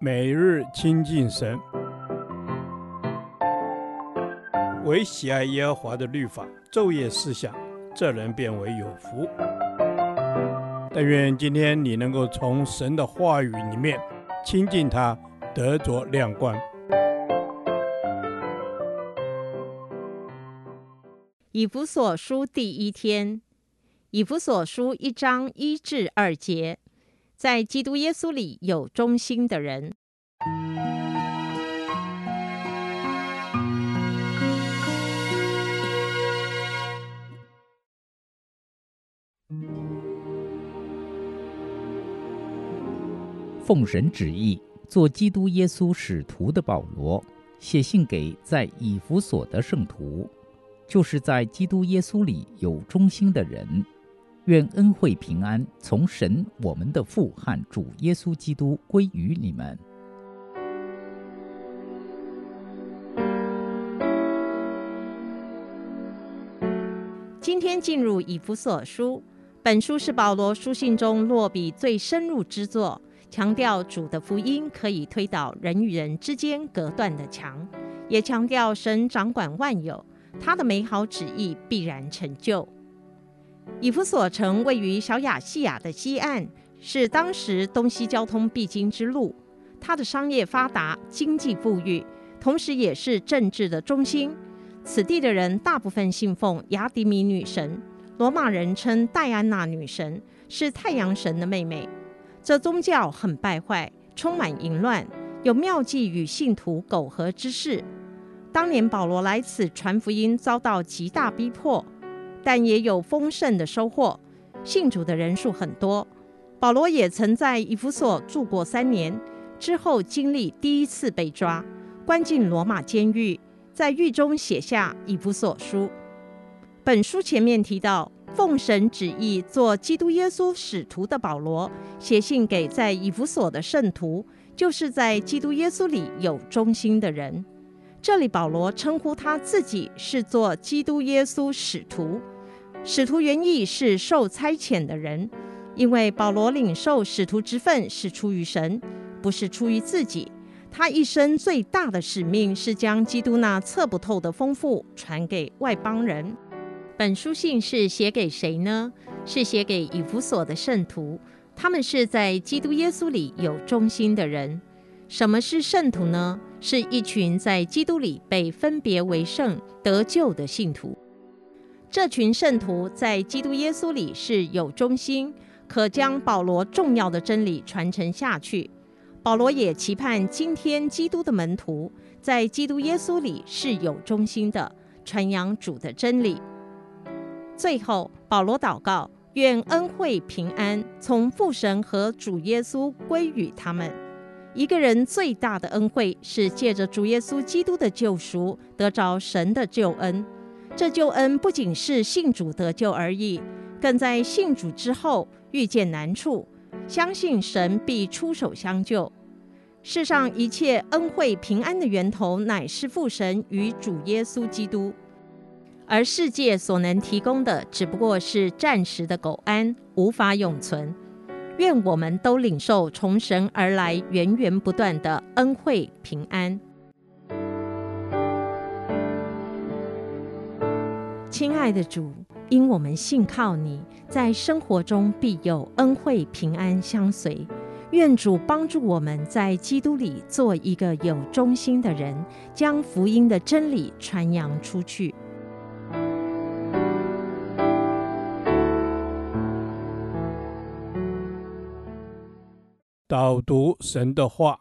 每日亲近神，唯喜爱耶和华的律法，昼夜思想，这人便为有福。但愿今天你能够从神的话语里面亲近他，得着亮光。以弗所书第一天，以弗所书一章一至二节。在基督耶稣里有忠心的人。奉神旨意做基督耶稣使徒的保罗，写信给在以弗所的圣徒，就是在基督耶稣里有忠心的人。愿恩惠平安从神我们的父和主耶稣基督归于你们。今天进入以弗所书，本书是保罗书信中落笔最深入之作，强调主的福音可以推倒人与人之间隔断的墙，也强调神掌管万有，他的美好旨意必然成就。以弗所城位于小亚细亚的西岸，是当时东西交通必经之路。它的商业发达，经济富裕，同时也是政治的中心。此地的人大部分信奉亚底米女神，罗马人称戴安娜女神，是太阳神的妹妹。这宗教很败坏，充满淫乱，有妙计与信徒苟合之事。当年保罗来此传福音，遭到极大逼迫。但也有丰盛的收获，信主的人数很多。保罗也曾在以弗所住过三年，之后经历第一次被抓，关进罗马监狱，在狱中写下以弗所书。本书前面提到，奉神旨意做基督耶稣使徒的保罗，写信给在以弗所的圣徒，就是在基督耶稣里有忠心的人。这里保罗称呼他自己是做基督耶稣使徒。使徒原意是受差遣的人，因为保罗领受使徒之分是出于神，不是出于自己。他一生最大的使命是将基督那测不透的丰富传给外邦人。本书信是写给谁呢？是写给以弗所的圣徒，他们是在基督耶稣里有忠心的人。什么是圣徒呢？是一群在基督里被分别为圣得救的信徒。这群圣徒在基督耶稣里是有忠心，可将保罗重要的真理传承下去。保罗也期盼今天基督的门徒在基督耶稣里是有忠心的，传扬主的真理。最后，保罗祷告，愿恩惠平安从父神和主耶稣归于他们。一个人最大的恩惠是借着主耶稣基督的救赎，得着神的救恩。这救恩不仅是信主得救而已，更在信主之后遇见难处，相信神必出手相救。世上一切恩惠平安的源头，乃是父神与主耶稣基督，而世界所能提供的，只不过是暂时的苟安，无法永存。愿我们都领受从神而来源源不断的恩惠平安。亲爱的主，因我们信靠你，在生活中必有恩惠平安相随。愿主帮助我们在基督里做一个有忠心的人，将福音的真理传扬出去。导读神的话，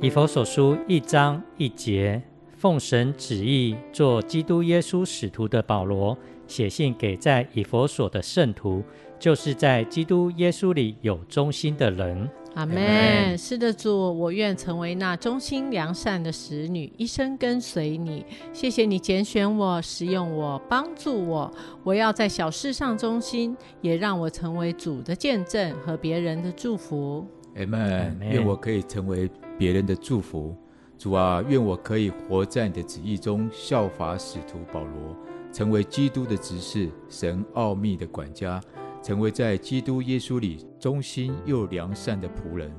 以佛所书一章一节。奉神旨意做基督耶稣使徒的保罗，写信给在以佛所的圣徒，就是在基督耶稣里有忠心的人。阿门。是的，主，我愿成为那忠心良善的使女，一生跟随你。谢谢你拣选我，使用我，帮助我。我要在小事上忠心，也让我成为主的见证和别人的祝福。阿门。愿我可以成为别人的祝福。主啊，愿我可以活在你的旨意中，效法使徒保罗，成为基督的执事，神奥秘的管家，成为在基督耶稣里忠心又良善的仆人。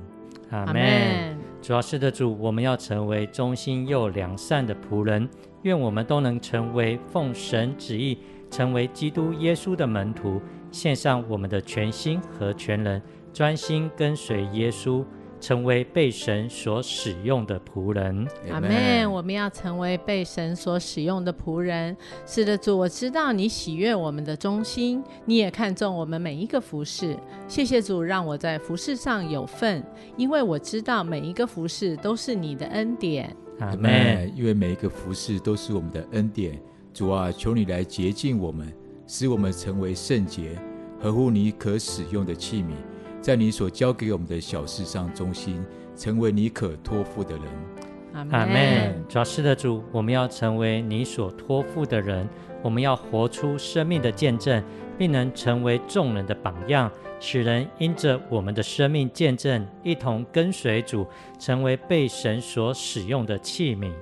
阿门。主要是的主，我们要成为忠心又良善的仆人。愿我们都能成为奉神旨意，成为基督耶稣的门徒，献上我们的全心和全人，专心跟随耶稣。成为被神所使用的仆人，阿门。我们要成为被神所使用的仆人。是的，主，我知道你喜悦我们的忠心，你也看重我们每一个服饰。谢谢主，让我在服饰上有份，因为我知道每一个服饰都是你的恩典，阿门。因为每一个服饰都是我们的恩典，主啊，求你来洁净我们，使我们成为圣洁，合乎你可使用的器皿。在你所交给我们的小事上忠心，成为你可托付的人。阿门。主是的主，我们要成为你所托付的人，我们要活出生命的见证，并能成为众人的榜样，使人因着我们的生命见证，一同跟随主，成为被神所使用的器皿。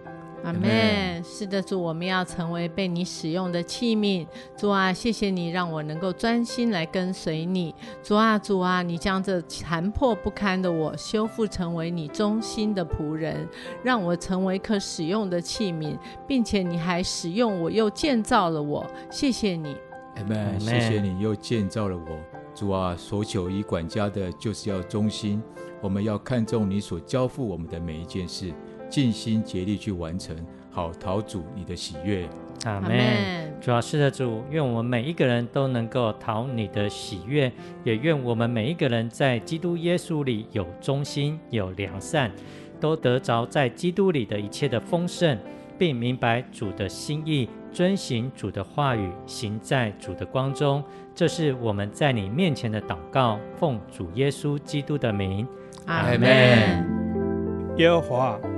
阿门。是的，主，我们要成为被你使用的器皿。主啊，谢谢你让我能够专心来跟随你。主啊，主啊，你将这残破不堪的我修复成为你忠心的仆人，让我成为可使用的器皿，并且你还使用我，又建造了我。谢谢你。阿门。谢谢你又建造了我。主啊，所求于管家的就是要忠心。我们要看重你所交付我们的每一件事。尽心竭力去完成，好讨主你的喜悦。阿门。主要是的主，愿我们每一个人都能够讨你的喜悦，也愿我们每一个人在基督耶稣里有忠心、有良善，都得着在基督里的一切的丰盛，并明白主的心意，遵行主的话语，行在主的光中。这是我们在你面前的祷告，奉主耶稣基督的名。阿门。耶和华。